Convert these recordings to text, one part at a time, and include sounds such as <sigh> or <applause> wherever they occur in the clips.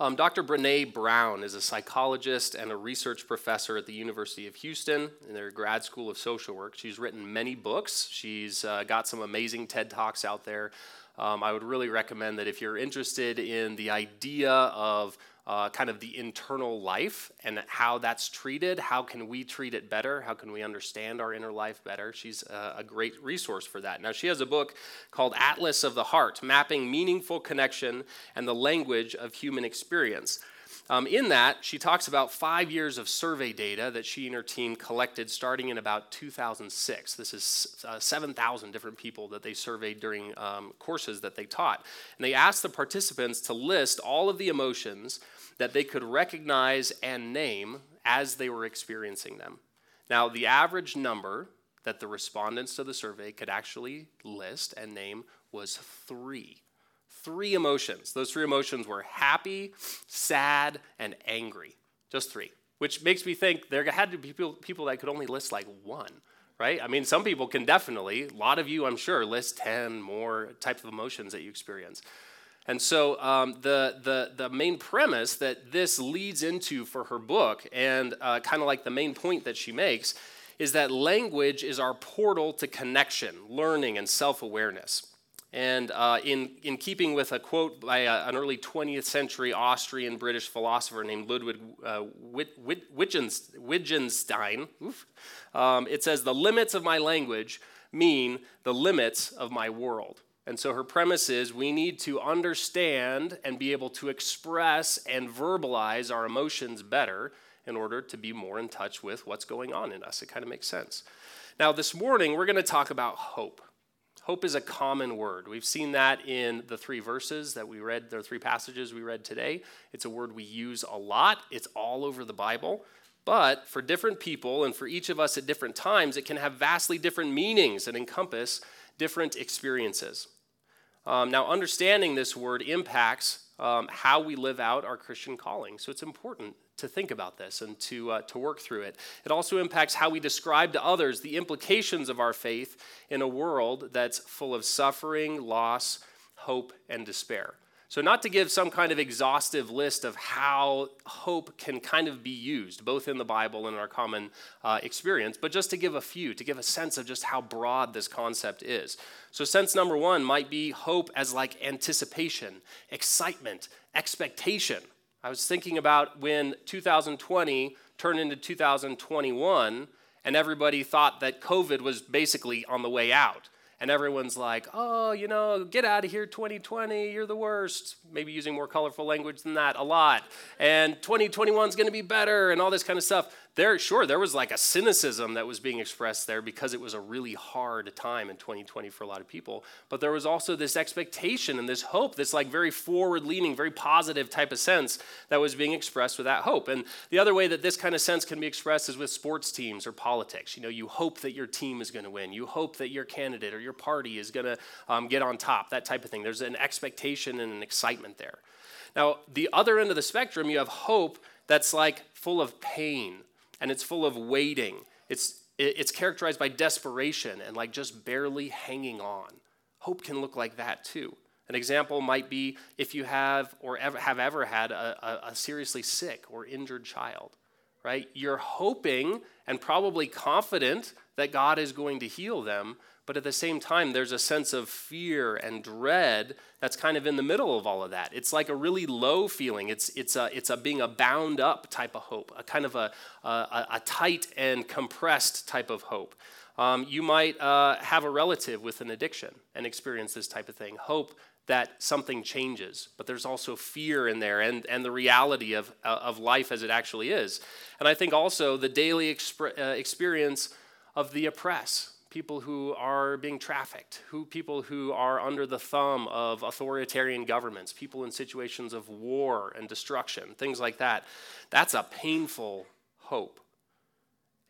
Um, Dr. Brene Brown is a psychologist and a research professor at the University of Houston in their grad school of social work. She's written many books. She's uh, got some amazing TED Talks out there. Um, I would really recommend that if you're interested in the idea of uh, kind of the internal life and how that's treated. How can we treat it better? How can we understand our inner life better? She's a, a great resource for that. Now, she has a book called Atlas of the Heart Mapping Meaningful Connection and the Language of Human Experience. Um, in that, she talks about five years of survey data that she and her team collected starting in about 2006. This is uh, 7,000 different people that they surveyed during um, courses that they taught. And they asked the participants to list all of the emotions that they could recognize and name as they were experiencing them. Now, the average number that the respondents to the survey could actually list and name was three three emotions. Those three emotions were happy, sad, and angry. Just three. Which makes me think there had to be people, people that could only list like one, right? I mean, some people can definitely, a lot of you, I'm sure, list 10 more types of emotions that you experience. And so um, the, the, the main premise that this leads into for her book, and uh, kind of like the main point that she makes, is that language is our portal to connection, learning, and self awareness. And uh, in, in keeping with a quote by a, uh, an early 20th century Austrian British philosopher named Ludwig uh, Wittgenstein, um, it says, The limits of my language mean the limits of my world. And so her premise is we need to understand and be able to express and verbalize our emotions better in order to be more in touch with what's going on in us. It kind of makes sense. Now, this morning, we're going to talk about hope. Hope is a common word. We've seen that in the three verses that we read, the three passages we read today. It's a word we use a lot, it's all over the Bible. But for different people and for each of us at different times, it can have vastly different meanings and encompass different experiences. Um, now, understanding this word impacts um, how we live out our Christian calling. So it's important to think about this and to, uh, to work through it. It also impacts how we describe to others the implications of our faith in a world that's full of suffering, loss, hope, and despair. So, not to give some kind of exhaustive list of how hope can kind of be used, both in the Bible and in our common uh, experience, but just to give a few, to give a sense of just how broad this concept is. So, sense number one might be hope as like anticipation, excitement, expectation. I was thinking about when 2020 turned into 2021 and everybody thought that COVID was basically on the way out. And everyone's like, oh, you know, get out of here, 2020, you're the worst. Maybe using more colorful language than that a lot. And 2021 is going to be better and all this kind of stuff there, sure, there was like a cynicism that was being expressed there because it was a really hard time in 2020 for a lot of people. But there was also this expectation and this hope, this like very forward leaning, very positive type of sense that was being expressed with that hope. And the other way that this kind of sense can be expressed is with sports teams or politics. You know, you hope that your team is going to win, you hope that your candidate or your party is going to um, get on top, that type of thing. There's an expectation and an excitement there. Now, the other end of the spectrum, you have hope that's like full of pain and it's full of waiting. It's, it's characterized by desperation and like just barely hanging on. Hope can look like that too. An example might be if you have or ever, have ever had a, a, a seriously sick or injured child, right? You're hoping and probably confident that God is going to heal them, but at the same time, there's a sense of fear and dread that's kind of in the middle of all of that. It's like a really low feeling. It's, it's, a, it's a being a bound up type of hope, a kind of a, a, a tight and compressed type of hope. Um, you might uh, have a relative with an addiction and experience this type of thing. Hope that something changes, but there's also fear in there and, and the reality of, uh, of life as it actually is. And I think also the daily exp- uh, experience of the oppressed people who are being trafficked, who people who are under the thumb of authoritarian governments, people in situations of war and destruction, things like that. That's a painful hope.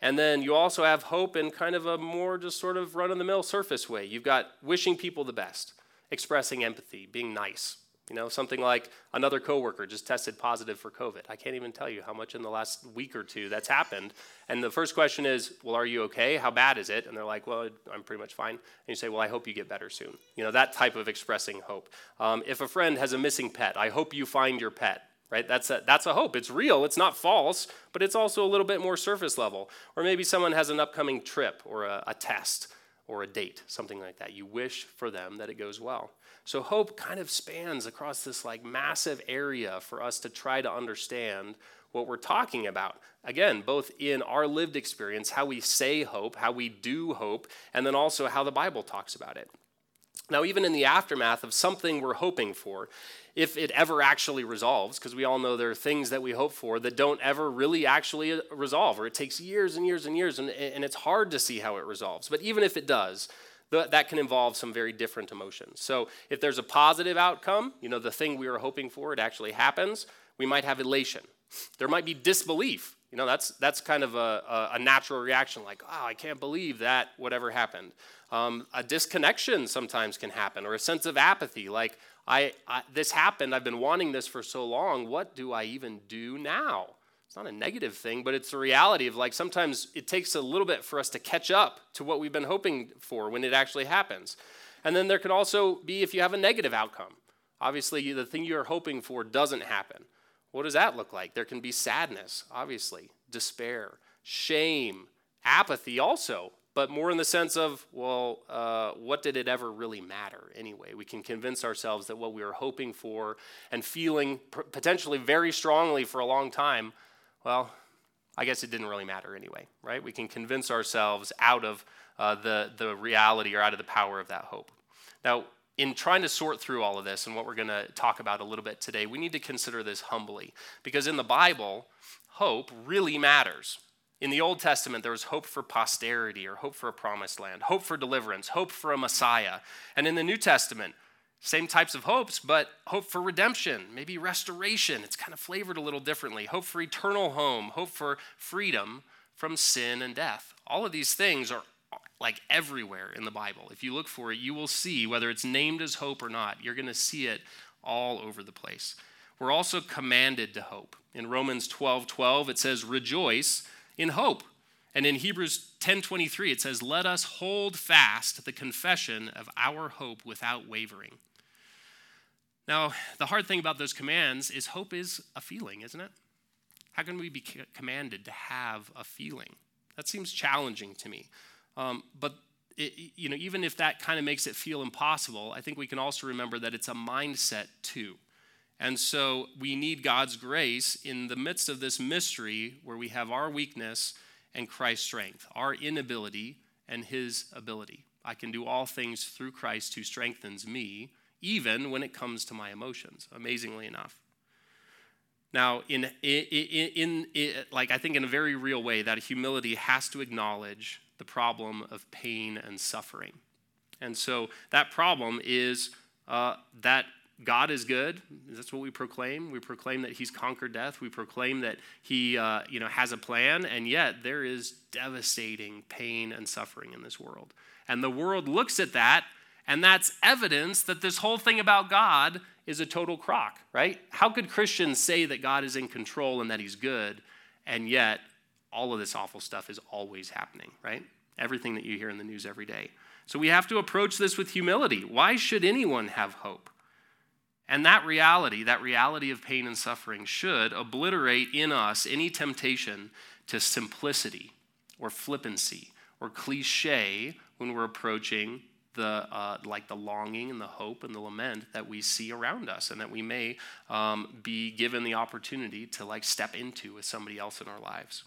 And then you also have hope in kind of a more just sort of run of the mill surface way. You've got wishing people the best, expressing empathy, being nice, you know, something like another coworker just tested positive for COVID. I can't even tell you how much in the last week or two that's happened. And the first question is, well, are you okay? How bad is it? And they're like, well, I'm pretty much fine. And you say, well, I hope you get better soon. You know, that type of expressing hope. Um, if a friend has a missing pet, I hope you find your pet. right? That's a, that's a hope. It's real, it's not false, but it's also a little bit more surface level. Or maybe someone has an upcoming trip or a, a test or a date, something like that. You wish for them that it goes well. So hope kind of spans across this like massive area for us to try to understand what we're talking about. Again, both in our lived experience, how we say hope, how we do hope, and then also how the Bible talks about it. Now, even in the aftermath of something we're hoping for, if it ever actually resolves, because we all know there are things that we hope for that don't ever really actually uh, resolve, or it takes years and years and years, and, and it's hard to see how it resolves. But even if it does, that can involve some very different emotions. So if there's a positive outcome, you know, the thing we were hoping for, it actually happens, we might have elation. There might be disbelief. You know, that's, that's kind of a, a natural reaction, like, oh, I can't believe that whatever happened. Um, a disconnection sometimes can happen, or a sense of apathy, like, I, I, this happened, I've been wanting this for so long, what do I even do now? It's not a negative thing, but it's the reality of like sometimes it takes a little bit for us to catch up to what we've been hoping for when it actually happens. And then there could also be if you have a negative outcome. Obviously, the thing you're hoping for doesn't happen. What does that look like? There can be sadness, obviously, despair, shame, apathy, also, but more in the sense of, well, uh, what did it ever really matter anyway? We can convince ourselves that what we were hoping for and feeling potentially very strongly for a long time, well, I guess it didn't really matter anyway, right? We can convince ourselves out of uh, the, the reality or out of the power of that hope. Now, in trying to sort through all of this and what we're going to talk about a little bit today, we need to consider this humbly because in the Bible, hope really matters. In the Old Testament, there was hope for posterity or hope for a promised land, hope for deliverance, hope for a Messiah. And in the New Testament, same types of hopes, but hope for redemption, maybe restoration. It's kind of flavored a little differently. Hope for eternal home, hope for freedom from sin and death. All of these things are like everywhere in the Bible. If you look for it, you will see whether it's named as hope or not, you're going to see it all over the place. We're also commanded to hope. In Romans 12 12, it says, Rejoice in hope. And in Hebrews 10:23 it says let us hold fast the confession of our hope without wavering. Now, the hard thing about those commands is hope is a feeling, isn't it? How can we be commanded to have a feeling? That seems challenging to me. Um, but it, you know, even if that kind of makes it feel impossible, I think we can also remember that it's a mindset too. And so we need God's grace in the midst of this mystery where we have our weakness and Christ's strength, our inability and his ability. I can do all things through Christ who strengthens me, even when it comes to my emotions, amazingly enough. Now, in, in, in, in, like I think in a very real way, that humility has to acknowledge the problem of pain and suffering. And so that problem is uh, that God is good. That's what we proclaim. We proclaim that He's conquered death. We proclaim that He, uh, you know, has a plan. And yet there is devastating pain and suffering in this world. And the world looks at that, and that's evidence that this whole thing about God is a total crock, right? How could Christians say that God is in control and that He's good, and yet all of this awful stuff is always happening, right? Everything that you hear in the news every day. So we have to approach this with humility. Why should anyone have hope? And that reality, that reality of pain and suffering, should obliterate in us any temptation to simplicity or flippancy or cliche when we're approaching the uh, like the longing and the hope and the lament that we see around us and that we may um, be given the opportunity to like step into with somebody else in our lives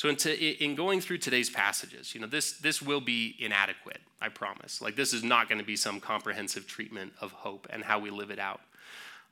so in, in going through today's passages, you know, this, this will be inadequate, I promise. Like this is not going to be some comprehensive treatment of hope and how we live it out.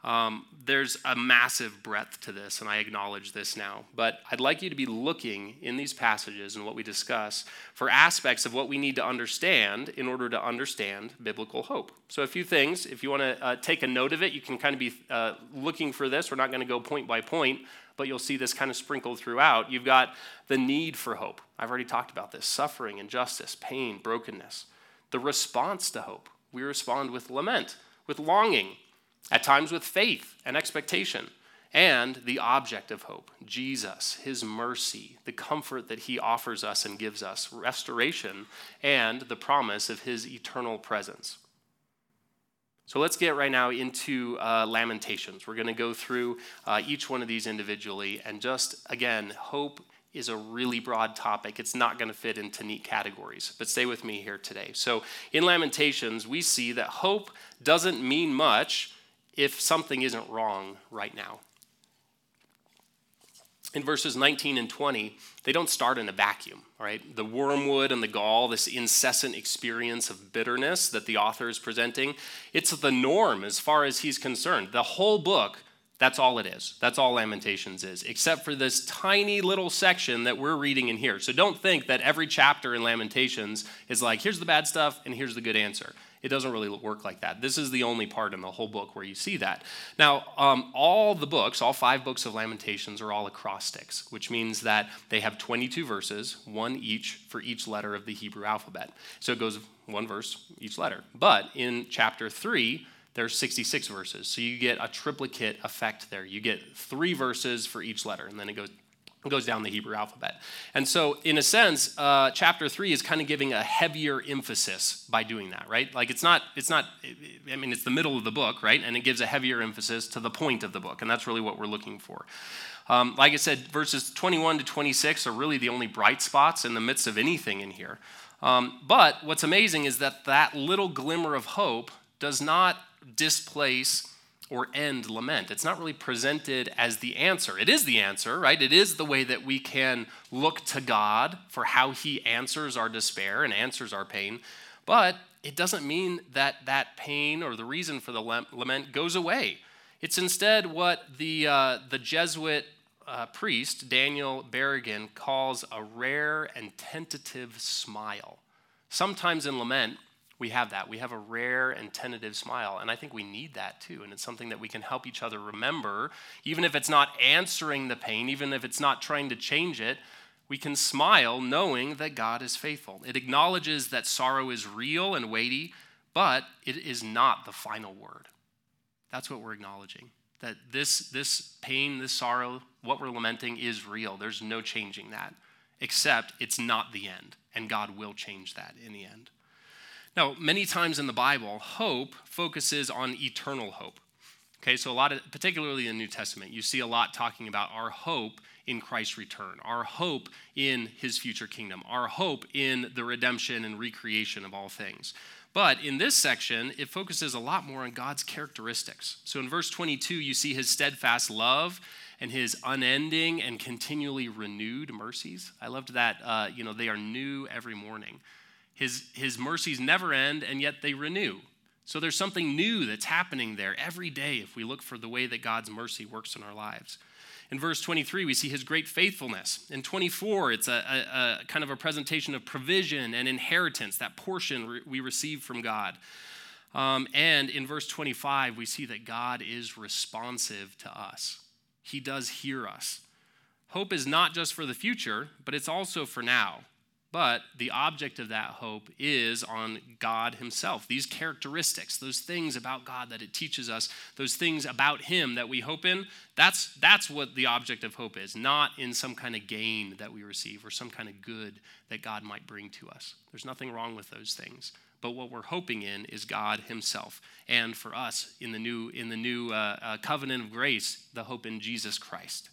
Um, there's a massive breadth to this, and I acknowledge this now. But I'd like you to be looking in these passages and what we discuss for aspects of what we need to understand in order to understand biblical hope. So, a few things. If you want to uh, take a note of it, you can kind of be uh, looking for this. We're not going to go point by point, but you'll see this kind of sprinkled throughout. You've got the need for hope. I've already talked about this suffering, injustice, pain, brokenness. The response to hope. We respond with lament, with longing, at times with faith and expectation. And the object of hope, Jesus, his mercy, the comfort that he offers us and gives us, restoration, and the promise of his eternal presence. So let's get right now into uh, Lamentations. We're going to go through uh, each one of these individually. And just again, hope is a really broad topic. It's not going to fit into neat categories. But stay with me here today. So in Lamentations, we see that hope doesn't mean much if something isn't wrong right now in verses 19 and 20, they don't start in a vacuum, right? The wormwood and the gall, this incessant experience of bitterness that the author is presenting, it's the norm as far as he's concerned. The whole book, that's all it is. That's all Lamentations is, except for this tiny little section that we're reading in here. So don't think that every chapter in Lamentations is like, here's the bad stuff and here's the good answer. It doesn't really work like that. This is the only part in the whole book where you see that. Now, um, all the books, all five books of Lamentations, are all acrostics, which means that they have 22 verses, one each for each letter of the Hebrew alphabet. So it goes one verse each letter. But in chapter 3, there's 66 verses. So you get a triplicate effect there. You get three verses for each letter, and then it goes goes down the Hebrew alphabet. And so, in a sense, uh, chapter three is kind of giving a heavier emphasis by doing that, right? Like it's not, it's not, I mean, it's the middle of the book, right? And it gives a heavier emphasis to the point of the book, and that's really what we're looking for. Um, like I said, verses 21 to 26 are really the only bright spots in the midst of anything in here. Um, but what's amazing is that that little glimmer of hope does not displace or end lament. It's not really presented as the answer. It is the answer, right? It is the way that we can look to God for how He answers our despair and answers our pain. But it doesn't mean that that pain or the reason for the lament goes away. It's instead what the, uh, the Jesuit uh, priest, Daniel Berrigan, calls a rare and tentative smile. Sometimes in lament, we have that. We have a rare and tentative smile. And I think we need that too. And it's something that we can help each other remember. Even if it's not answering the pain, even if it's not trying to change it, we can smile knowing that God is faithful. It acknowledges that sorrow is real and weighty, but it is not the final word. That's what we're acknowledging. That this, this pain, this sorrow, what we're lamenting is real. There's no changing that, except it's not the end. And God will change that in the end. Now, many times in the Bible, hope focuses on eternal hope. Okay, so a lot of, particularly in the New Testament, you see a lot talking about our hope in Christ's return, our hope in his future kingdom, our hope in the redemption and recreation of all things. But in this section, it focuses a lot more on God's characteristics. So in verse 22, you see his steadfast love and his unending and continually renewed mercies. I loved that, uh, you know, they are new every morning. His, his mercies never end, and yet they renew. So there's something new that's happening there every day if we look for the way that God's mercy works in our lives. In verse 23, we see his great faithfulness. In 24, it's a, a, a kind of a presentation of provision and inheritance, that portion re- we receive from God. Um, and in verse 25, we see that God is responsive to us, He does hear us. Hope is not just for the future, but it's also for now. But the object of that hope is on God Himself. These characteristics, those things about God that it teaches us, those things about Him that we hope in, that's, that's what the object of hope is, not in some kind of gain that we receive or some kind of good that God might bring to us. There's nothing wrong with those things. But what we're hoping in is God Himself. And for us, in the new, in the new uh, uh, covenant of grace, the hope in Jesus Christ.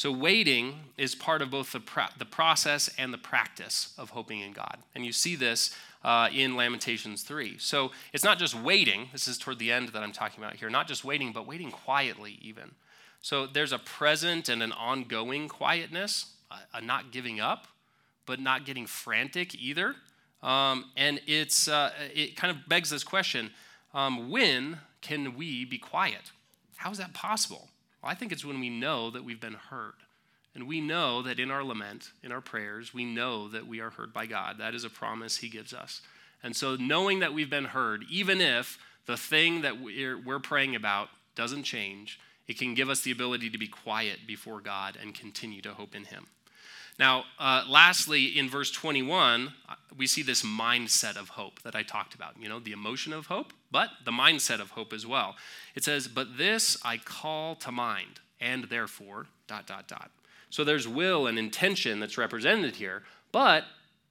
So, waiting is part of both the, pro- the process and the practice of hoping in God. And you see this uh, in Lamentations 3. So, it's not just waiting, this is toward the end that I'm talking about here, not just waiting, but waiting quietly, even. So, there's a present and an ongoing quietness, a, a not giving up, but not getting frantic either. Um, and it's, uh, it kind of begs this question um, when can we be quiet? How is that possible? Well, I think it's when we know that we've been heard. And we know that in our lament, in our prayers, we know that we are heard by God. That is a promise He gives us. And so, knowing that we've been heard, even if the thing that we're, we're praying about doesn't change, it can give us the ability to be quiet before God and continue to hope in Him. Now, uh, lastly, in verse 21, uh, we see this mindset of hope that I talked about. You know, the emotion of hope, but the mindset of hope as well. It says, But this I call to mind, and therefore, dot, dot, dot. So there's will and intention that's represented here, but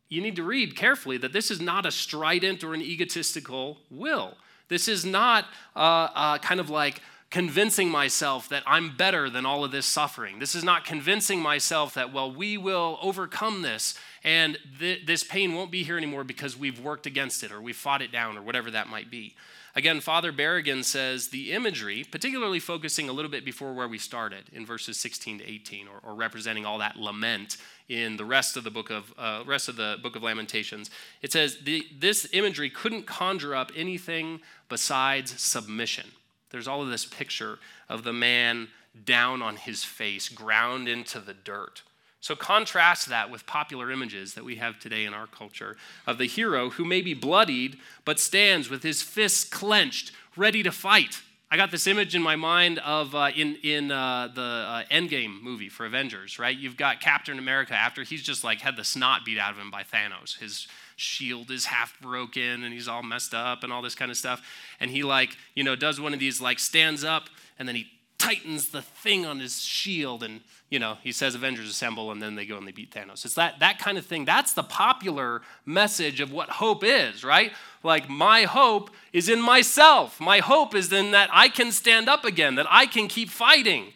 you need to read carefully that this is not a strident or an egotistical will. This is not uh, uh, kind of like convincing myself that I'm better than all of this suffering. This is not convincing myself that, well, we will overcome this and th- this pain won't be here anymore because we've worked against it or we've fought it down or whatever that might be. Again, Father Berrigan says the imagery, particularly focusing a little bit before where we started in verses 16 to 18, or, or representing all that lament in the rest of the book of uh, rest of the book of Lamentations, it says the, this imagery couldn't conjure up anything besides submission. There's all of this picture of the man down on his face, ground into the dirt. So contrast that with popular images that we have today in our culture of the hero who may be bloodied but stands with his fists clenched, ready to fight. I got this image in my mind of uh, in in uh, the uh, Endgame movie for Avengers, right? You've got Captain America after he's just like had the snot beat out of him by Thanos. His shield is half broken and he's all messed up and all this kind of stuff. And he like you know does one of these like stands up and then he tightens the thing on his shield and you know he says avengers assemble and then they go and they beat thanos. It's that that kind of thing. That's the popular message of what hope is right? Like my hope is in myself. My hope is in that i can stand up again that i can keep fighting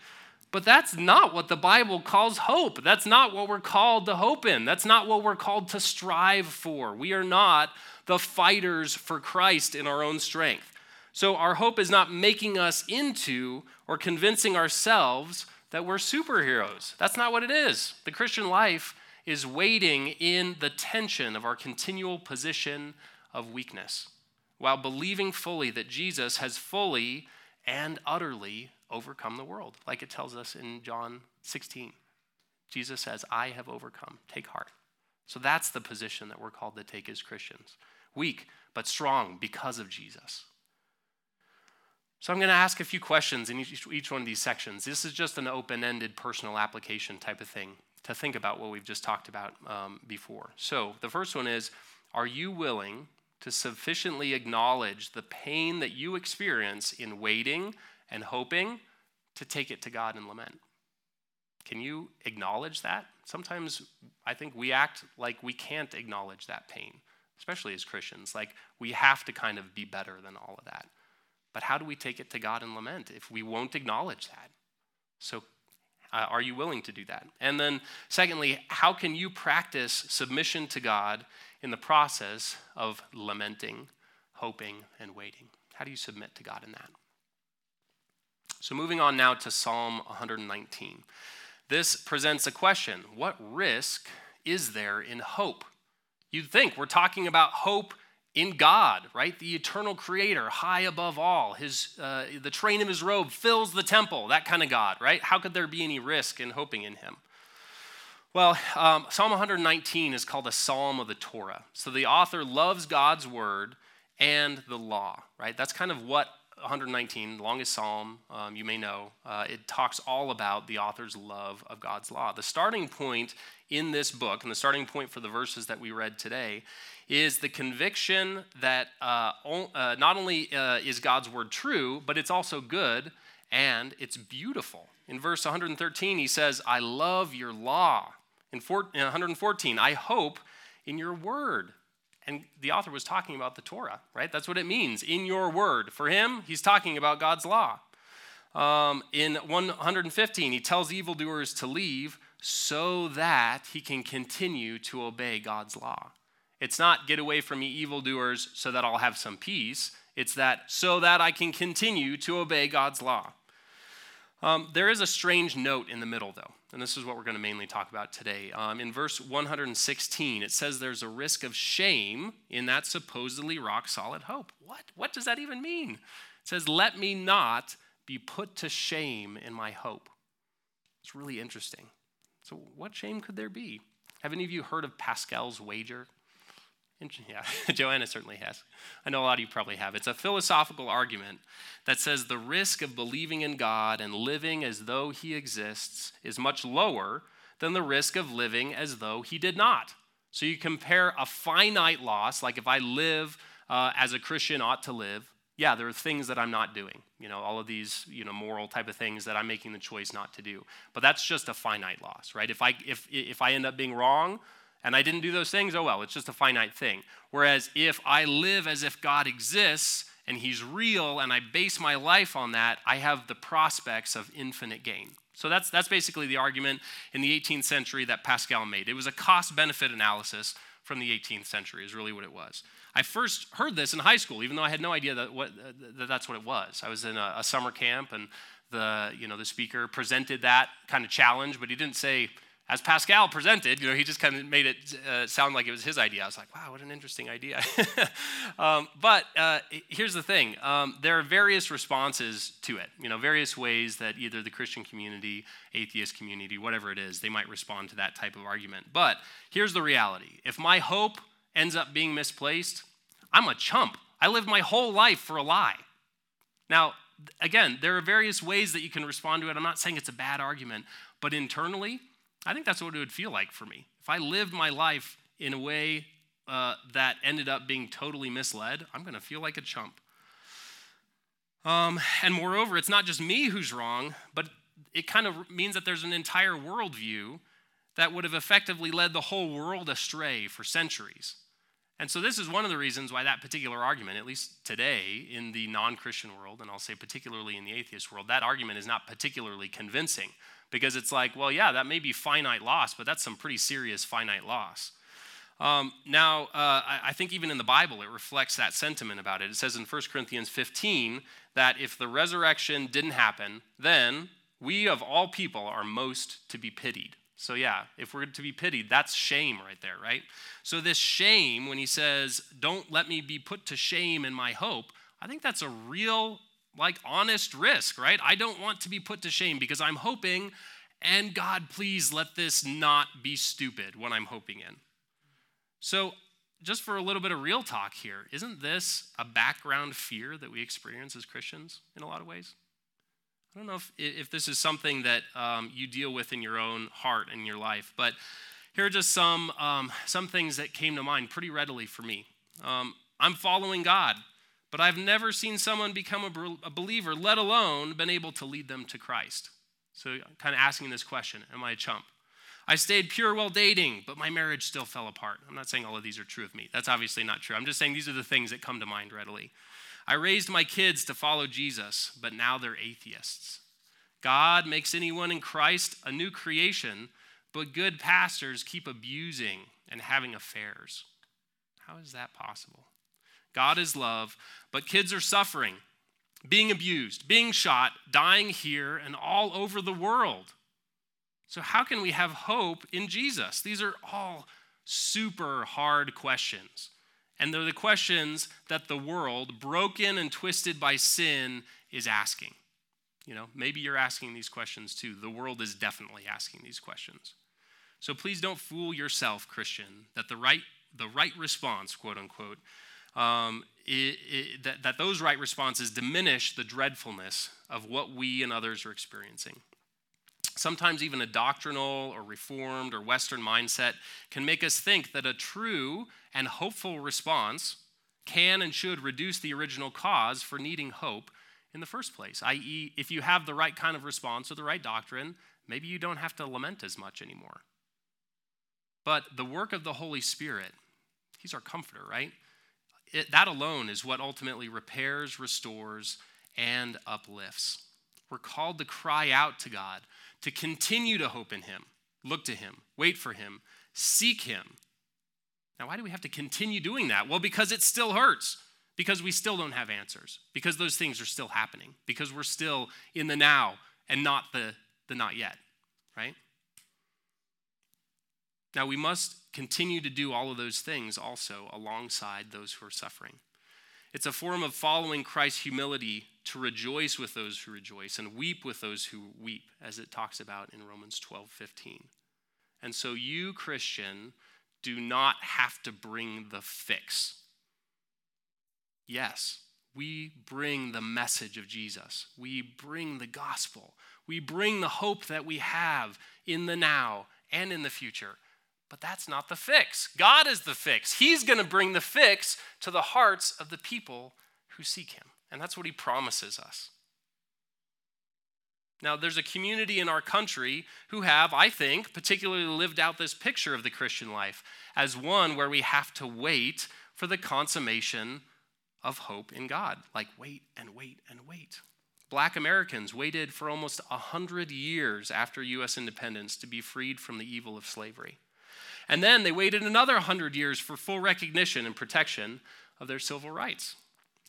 but that's not what the bible calls hope that's not what we're called to hope in that's not what we're called to strive for we are not the fighters for christ in our own strength so our hope is not making us into or convincing ourselves that we're superheroes. That's not what it is. The Christian life is waiting in the tension of our continual position of weakness while believing fully that Jesus has fully and utterly overcome the world, like it tells us in John 16. Jesus says, I have overcome. Take heart. So that's the position that we're called to take as Christians. Weak, but strong because of Jesus. So I'm going to ask a few questions in each, each one of these sections. This is just an open ended personal application type of thing to think about what we've just talked about um, before. So the first one is Are you willing to sufficiently acknowledge the pain that you experience in waiting and hoping to take it to God and lament? Can you acknowledge that? Sometimes I think we act like we can't acknowledge that pain, especially as Christians. Like we have to kind of be better than all of that. But how do we take it to God and lament if we won't acknowledge that? So, uh, are you willing to do that? And then, secondly, how can you practice submission to God in the process of lamenting, hoping, and waiting? How do you submit to God in that? So, moving on now to Psalm 119. This presents a question What risk is there in hope? You'd think we're talking about hope in God, right? The eternal creator, high above all. His, uh, the train of his robe fills the temple, that kind of God, right? How could there be any risk in hoping in him? Well, um, Psalm 119 is called a psalm of the Torah. So the author loves God's word and the law, right? That's kind of what 119, longest psalm, um, you may know, uh, it talks all about the author's love of God's law. The starting point in this book, and the starting point for the verses that we read today, is the conviction that uh, uh, not only uh, is God's word true, but it's also good and it's beautiful. In verse 113, he says, I love your law. In 114, I hope in your word. And the author was talking about the Torah, right? That's what it means, in your word. For him, he's talking about God's law. Um, in 115, he tells evildoers to leave so that he can continue to obey God's law. It's not get away from me, evildoers, so that I'll have some peace. It's that so that I can continue to obey God's law. Um, there is a strange note in the middle, though, and this is what we're going to mainly talk about today. Um, in verse 116, it says there's a risk of shame in that supposedly rock solid hope. What? What does that even mean? It says, Let me not be put to shame in my hope. It's really interesting. So, what shame could there be? Have any of you heard of Pascal's wager? Yeah, <laughs> Joanna certainly has. I know a lot of you probably have. It's a philosophical argument that says the risk of believing in God and living as though He exists is much lower than the risk of living as though He did not. So you compare a finite loss, like if I live uh, as a Christian ought to live, yeah, there are things that I'm not doing. You know, all of these, you know, moral type of things that I'm making the choice not to do. But that's just a finite loss, right? If I if if I end up being wrong, and I didn't do those things, oh well, it's just a finite thing. Whereas if I live as if God exists and he's real and I base my life on that, I have the prospects of infinite gain. So that's, that's basically the argument in the 18th century that Pascal made. It was a cost benefit analysis from the 18th century, is really what it was. I first heard this in high school, even though I had no idea that, what, that that's what it was. I was in a, a summer camp, and the, you know, the speaker presented that kind of challenge, but he didn't say, as Pascal presented, you know, he just kind of made it uh, sound like it was his idea. I was like, wow, what an interesting idea. <laughs> um, but uh, here's the thing um, there are various responses to it, you know, various ways that either the Christian community, atheist community, whatever it is, they might respond to that type of argument. But here's the reality if my hope ends up being misplaced, I'm a chump. I lived my whole life for a lie. Now, again, there are various ways that you can respond to it. I'm not saying it's a bad argument, but internally, I think that's what it would feel like for me. If I lived my life in a way uh, that ended up being totally misled, I'm going to feel like a chump. Um, and moreover, it's not just me who's wrong, but it kind of means that there's an entire worldview that would have effectively led the whole world astray for centuries. And so, this is one of the reasons why that particular argument, at least today in the non Christian world, and I'll say particularly in the atheist world, that argument is not particularly convincing because it's like, well, yeah, that may be finite loss, but that's some pretty serious finite loss. Um, now, uh, I, I think even in the Bible, it reflects that sentiment about it. It says in 1 Corinthians 15 that if the resurrection didn't happen, then we of all people are most to be pitied. So, yeah, if we're to be pitied, that's shame right there, right? So, this shame, when he says, Don't let me be put to shame in my hope, I think that's a real like honest risk, right? I don't want to be put to shame because I'm hoping, and God, please let this not be stupid when I'm hoping in. So, just for a little bit of real talk here, isn't this a background fear that we experience as Christians in a lot of ways? I don't know if, if this is something that um, you deal with in your own heart and your life, but here are just some, um, some things that came to mind pretty readily for me. Um, I'm following God. But I've never seen someone become a believer, let alone been able to lead them to Christ. So, kind of asking this question Am I a chump? I stayed pure while dating, but my marriage still fell apart. I'm not saying all of these are true of me. That's obviously not true. I'm just saying these are the things that come to mind readily. I raised my kids to follow Jesus, but now they're atheists. God makes anyone in Christ a new creation, but good pastors keep abusing and having affairs. How is that possible? God is love, but kids are suffering, being abused, being shot, dying here and all over the world. So, how can we have hope in Jesus? These are all super hard questions. And they're the questions that the world, broken and twisted by sin, is asking. You know, maybe you're asking these questions too. The world is definitely asking these questions. So please don't fool yourself, Christian, that the right, the right response, quote unquote, um, it, it, that, that those right responses diminish the dreadfulness of what we and others are experiencing. Sometimes even a doctrinal or reformed or Western mindset can make us think that a true and hopeful response can and should reduce the original cause for needing hope in the first place. I.e., if you have the right kind of response or the right doctrine, maybe you don't have to lament as much anymore. But the work of the Holy Spirit, He's our comforter, right? It, that alone is what ultimately repairs, restores, and uplifts. We're called to cry out to God, to continue to hope in Him, look to Him, wait for Him, seek Him. Now, why do we have to continue doing that? Well, because it still hurts, because we still don't have answers, because those things are still happening, because we're still in the now and not the, the not yet, right? Now, we must continue to do all of those things also alongside those who are suffering. It's a form of following Christ's humility to rejoice with those who rejoice and weep with those who weep, as it talks about in Romans 12 15. And so, you, Christian, do not have to bring the fix. Yes, we bring the message of Jesus. We bring the gospel. We bring the hope that we have in the now and in the future. But that's not the fix. God is the fix. He's going to bring the fix to the hearts of the people who seek Him. And that's what He promises us. Now, there's a community in our country who have, I think, particularly lived out this picture of the Christian life as one where we have to wait for the consummation of hope in God. Like, wait and wait and wait. Black Americans waited for almost 100 years after U.S. independence to be freed from the evil of slavery. And then they waited another 100 years for full recognition and protection of their civil rights.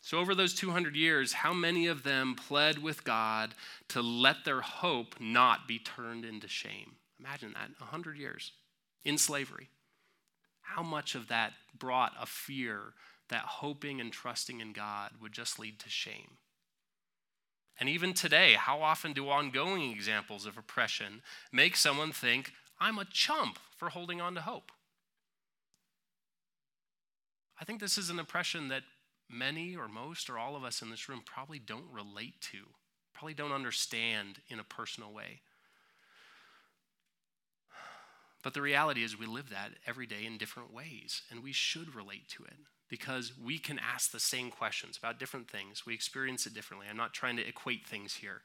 So, over those 200 years, how many of them pled with God to let their hope not be turned into shame? Imagine that 100 years in slavery. How much of that brought a fear that hoping and trusting in God would just lead to shame? And even today, how often do ongoing examples of oppression make someone think, I'm a chump for holding on to hope? I think this is an impression that many or most or all of us in this room probably don't relate to, probably don't understand in a personal way. But the reality is, we live that every day in different ways, and we should relate to it because we can ask the same questions about different things. We experience it differently. I'm not trying to equate things here,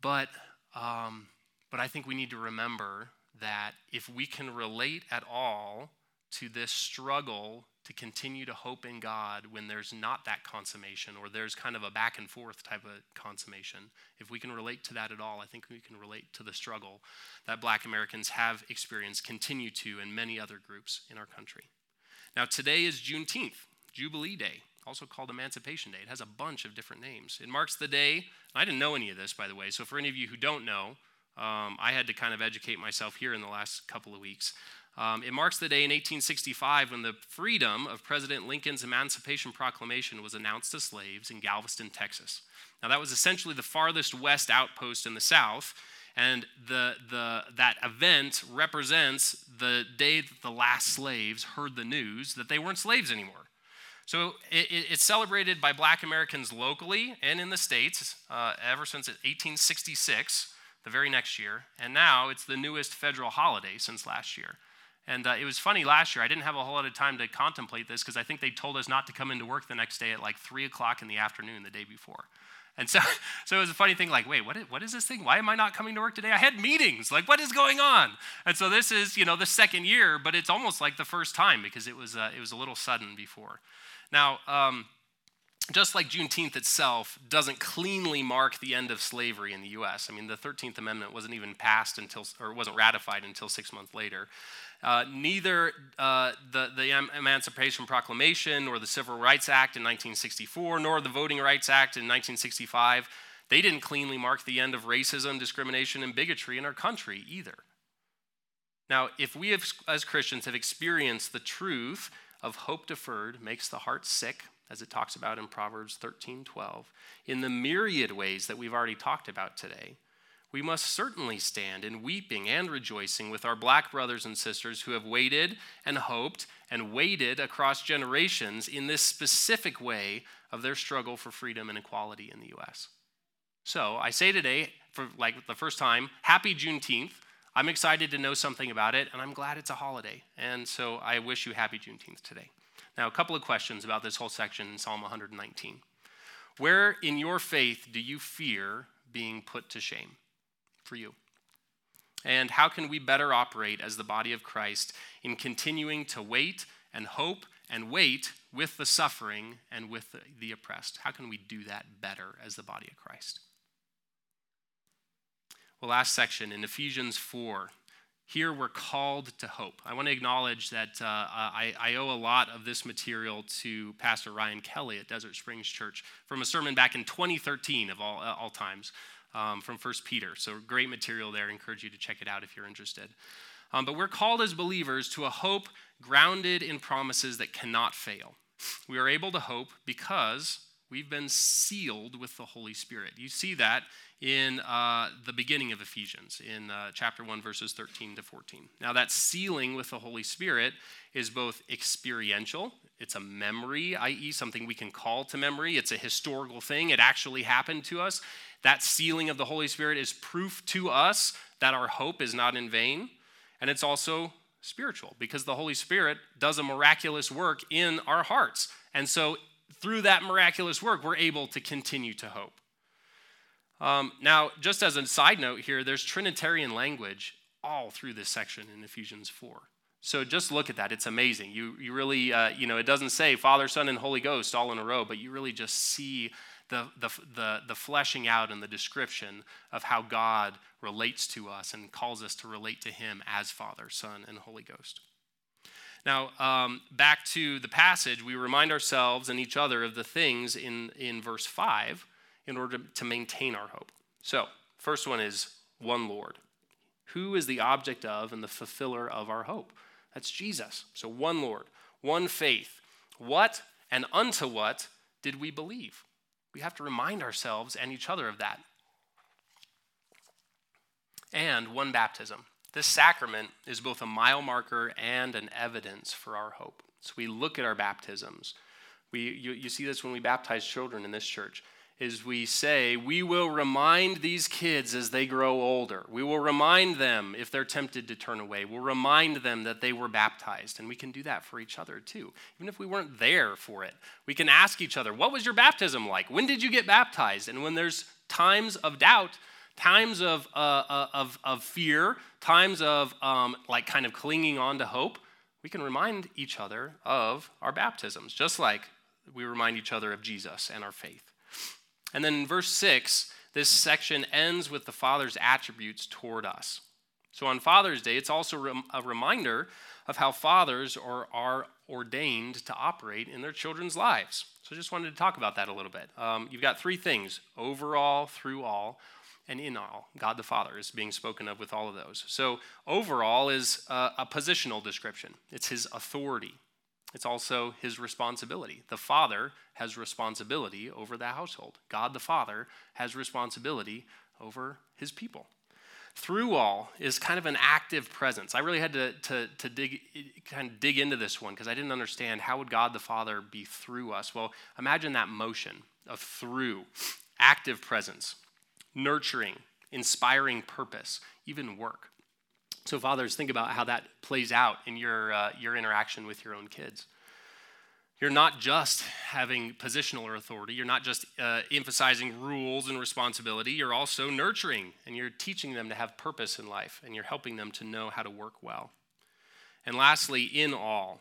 but um, but I think we need to remember that if we can relate at all to this struggle to continue to hope in God when there's not that consummation or there's kind of a back and forth type of consummation. If we can relate to that at all, I think we can relate to the struggle that black Americans have experienced, continue to, and many other groups in our country. Now, today is Juneteenth, Jubilee Day, also called Emancipation Day. It has a bunch of different names. It marks the day, I didn't know any of this, by the way, so for any of you who don't know, um, I had to kind of educate myself here in the last couple of weeks. Um, it marks the day in 1865 when the freedom of President Lincoln's Emancipation Proclamation was announced to slaves in Galveston, Texas. Now, that was essentially the farthest west outpost in the South, and the, the, that event represents the day that the last slaves heard the news that they weren't slaves anymore. So it, it's celebrated by black Americans locally and in the States uh, ever since 1866, the very next year, and now it's the newest federal holiday since last year. And uh, it was funny last year. I didn't have a whole lot of time to contemplate this because I think they told us not to come into work the next day at like 3 o'clock in the afternoon the day before. And so, <laughs> so it was a funny thing like, wait, what is, what is this thing? Why am I not coming to work today? I had meetings. Like, what is going on? And so this is, you know, the second year, but it's almost like the first time because it was, uh, it was a little sudden before. Now, um, just like Juneteenth itself doesn't cleanly mark the end of slavery in the U.S. I mean, the 13th Amendment wasn't even passed until, or wasn't ratified until six months later. Uh, neither uh, the, the Emancipation Proclamation or the Civil Rights Act in 1964, nor the Voting Rights Act in 1965, they didn't cleanly mark the end of racism, discrimination, and bigotry in our country either. Now, if we have, as Christians have experienced the truth of hope deferred makes the heart sick, as it talks about in Proverbs 13 12, in the myriad ways that we've already talked about today, we must certainly stand in weeping and rejoicing with our black brothers and sisters who have waited and hoped and waited across generations in this specific way of their struggle for freedom and equality in the US. So I say today, for like the first time, happy Juneteenth. I'm excited to know something about it, and I'm glad it's a holiday. And so I wish you happy Juneteenth today. Now, a couple of questions about this whole section in Psalm 119. Where in your faith do you fear being put to shame? for you? And how can we better operate as the body of Christ in continuing to wait and hope and wait with the suffering and with the, oppressed? How can we do that better as the body of Christ? Well, last section in Ephesians 4. Here we're called to hope. I want to acknowledge that uh, I, I, owe a lot of this material to Pastor Ryan Kelly at Desert Springs Church from a sermon back in 2013 of all, uh, all times um, from 1 Peter. So, great material there. I encourage you to check it out if you're interested. Um, but we're called as believers to a hope grounded in promises that cannot fail. We are able to hope because we've been sealed with the Holy Spirit. You see that in uh, the beginning of Ephesians, in uh, chapter 1, verses 13 to 14. Now, that sealing with the Holy Spirit is both experiential, it's a memory, i.e., something we can call to memory, it's a historical thing, it actually happened to us. That sealing of the Holy Spirit is proof to us that our hope is not in vain. And it's also spiritual because the Holy Spirit does a miraculous work in our hearts. And so through that miraculous work, we're able to continue to hope. Um, now, just as a side note here, there's Trinitarian language all through this section in Ephesians 4. So just look at that. It's amazing. You, you really, uh, you know, it doesn't say Father, Son, and Holy Ghost all in a row, but you really just see the, the, the, the fleshing out and the description of how God relates to us and calls us to relate to Him as Father, Son, and Holy Ghost. Now, um, back to the passage, we remind ourselves and each other of the things in, in verse 5 in order to, to maintain our hope. So, first one is one Lord. Who is the object of and the fulfiller of our hope? That's Jesus. So, one Lord, one faith. What and unto what did we believe? We have to remind ourselves and each other of that. And one baptism. This sacrament is both a mile marker and an evidence for our hope. So we look at our baptisms. We, you, you see this when we baptize children in this church is we say, we will remind these kids as they grow older. We will remind them if they're tempted to turn away. We'll remind them that they were baptized. And we can do that for each other too. Even if we weren't there for it, we can ask each other, what was your baptism like? When did you get baptized? And when there's times of doubt, times of, uh, uh, of, of fear, times of um, like kind of clinging on to hope, we can remind each other of our baptisms, just like we remind each other of Jesus and our faith. And then in verse 6, this section ends with the Father's attributes toward us. So on Father's Day, it's also a reminder of how fathers are, are ordained to operate in their children's lives. So I just wanted to talk about that a little bit. Um, you've got three things overall, through all, and in all. God the Father is being spoken of with all of those. So overall is a, a positional description, it's his authority. It's also his responsibility. The father has responsibility over the household. God the Father has responsibility over his people. Through all is kind of an active presence. I really had to, to, to dig, kind of dig into this one because I didn't understand how would God the Father be through us. Well, imagine that motion of through, active presence, nurturing, inspiring purpose, even work. So, fathers, think about how that plays out in your, uh, your interaction with your own kids. You're not just having positional authority, you're not just uh, emphasizing rules and responsibility, you're also nurturing and you're teaching them to have purpose in life and you're helping them to know how to work well. And lastly, in all,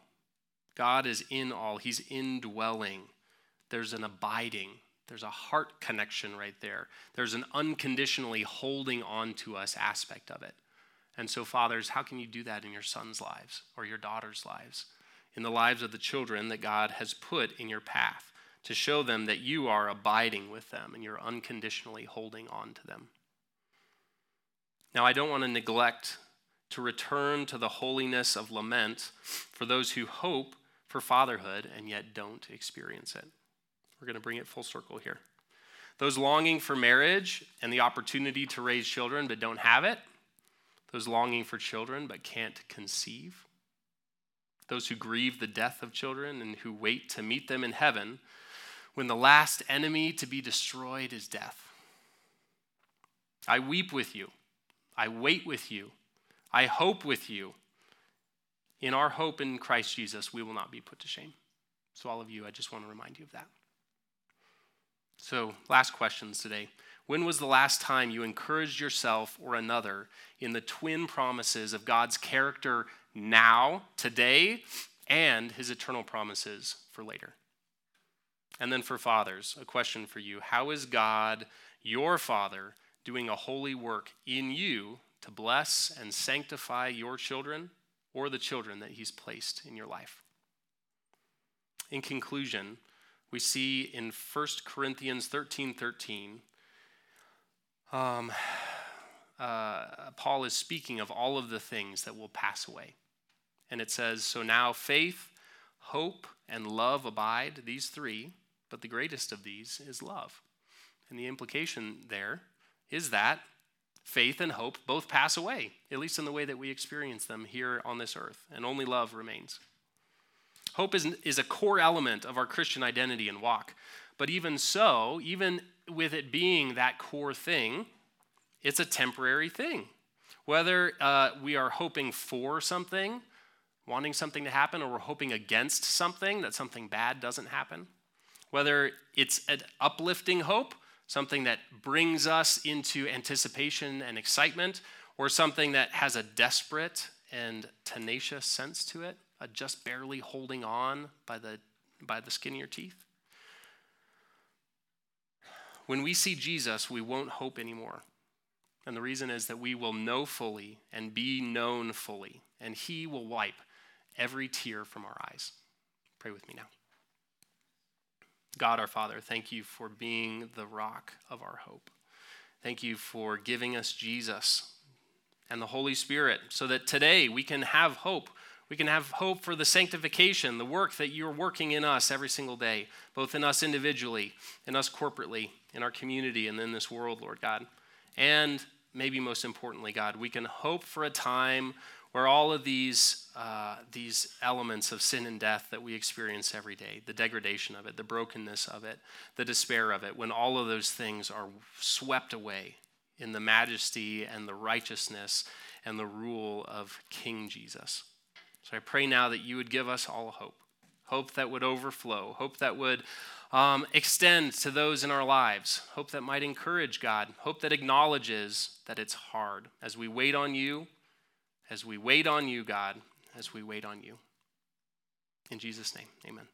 God is in all, He's indwelling. There's an abiding, there's a heart connection right there. There's an unconditionally holding on to us aspect of it. And so, fathers, how can you do that in your sons' lives or your daughters' lives? In the lives of the children that God has put in your path to show them that you are abiding with them and you're unconditionally holding on to them. Now, I don't want to neglect to return to the holiness of lament for those who hope for fatherhood and yet don't experience it. We're going to bring it full circle here. Those longing for marriage and the opportunity to raise children but don't have it, those longing for children but can't conceive, those who grieve the death of children and who wait to meet them in heaven when the last enemy to be destroyed is death. I weep with you. I wait with you. I hope with you. In our hope in Christ Jesus, we will not be put to shame. So, all of you, I just want to remind you of that. So, last questions today. When was the last time you encouraged yourself or another in the twin promises of God's character now, today, and his eternal promises for later? And then for fathers, a question for you How is God, your Father, doing a holy work in you to bless and sanctify your children or the children that he's placed in your life? In conclusion, we see in 1 Corinthians 13 13 um, <sighs> uh, Paul is speaking of all of the things that will pass away. And it says, So now faith, hope, and love abide, these three, but the greatest of these is love. And the implication there is that faith and hope both pass away, at least in the way that we experience them here on this earth, and only love remains. Hope is, is a core element of our Christian identity and walk. But even so, even with it being that core thing, it's a temporary thing. Whether uh, we are hoping for something, wanting something to happen, or we're hoping against something, that something bad doesn't happen. Whether it's an uplifting hope, something that brings us into anticipation and excitement, or something that has a desperate and tenacious sense to it, a just barely holding on by the, by the skin of your teeth. When we see Jesus, we won't hope anymore. And the reason is that we will know fully and be known fully, and He will wipe every tear from our eyes. Pray with me now. God our Father, thank you for being the rock of our hope. Thank you for giving us Jesus and the Holy Spirit so that today we can have hope. We can have hope for the sanctification, the work that you're working in us every single day, both in us individually, in us corporately, in our community, and in this world, Lord God. And maybe most importantly, God, we can hope for a time where all of these, uh, these elements of sin and death that we experience every day, the degradation of it, the brokenness of it, the despair of it, when all of those things are swept away in the majesty and the righteousness and the rule of King Jesus. So I pray now that you would give us all hope, hope that would overflow, hope that would um, extend to those in our lives, hope that might encourage God, hope that acknowledges that it's hard as we wait on you as we wait on you, God, as we wait on you. In Jesus' name, amen.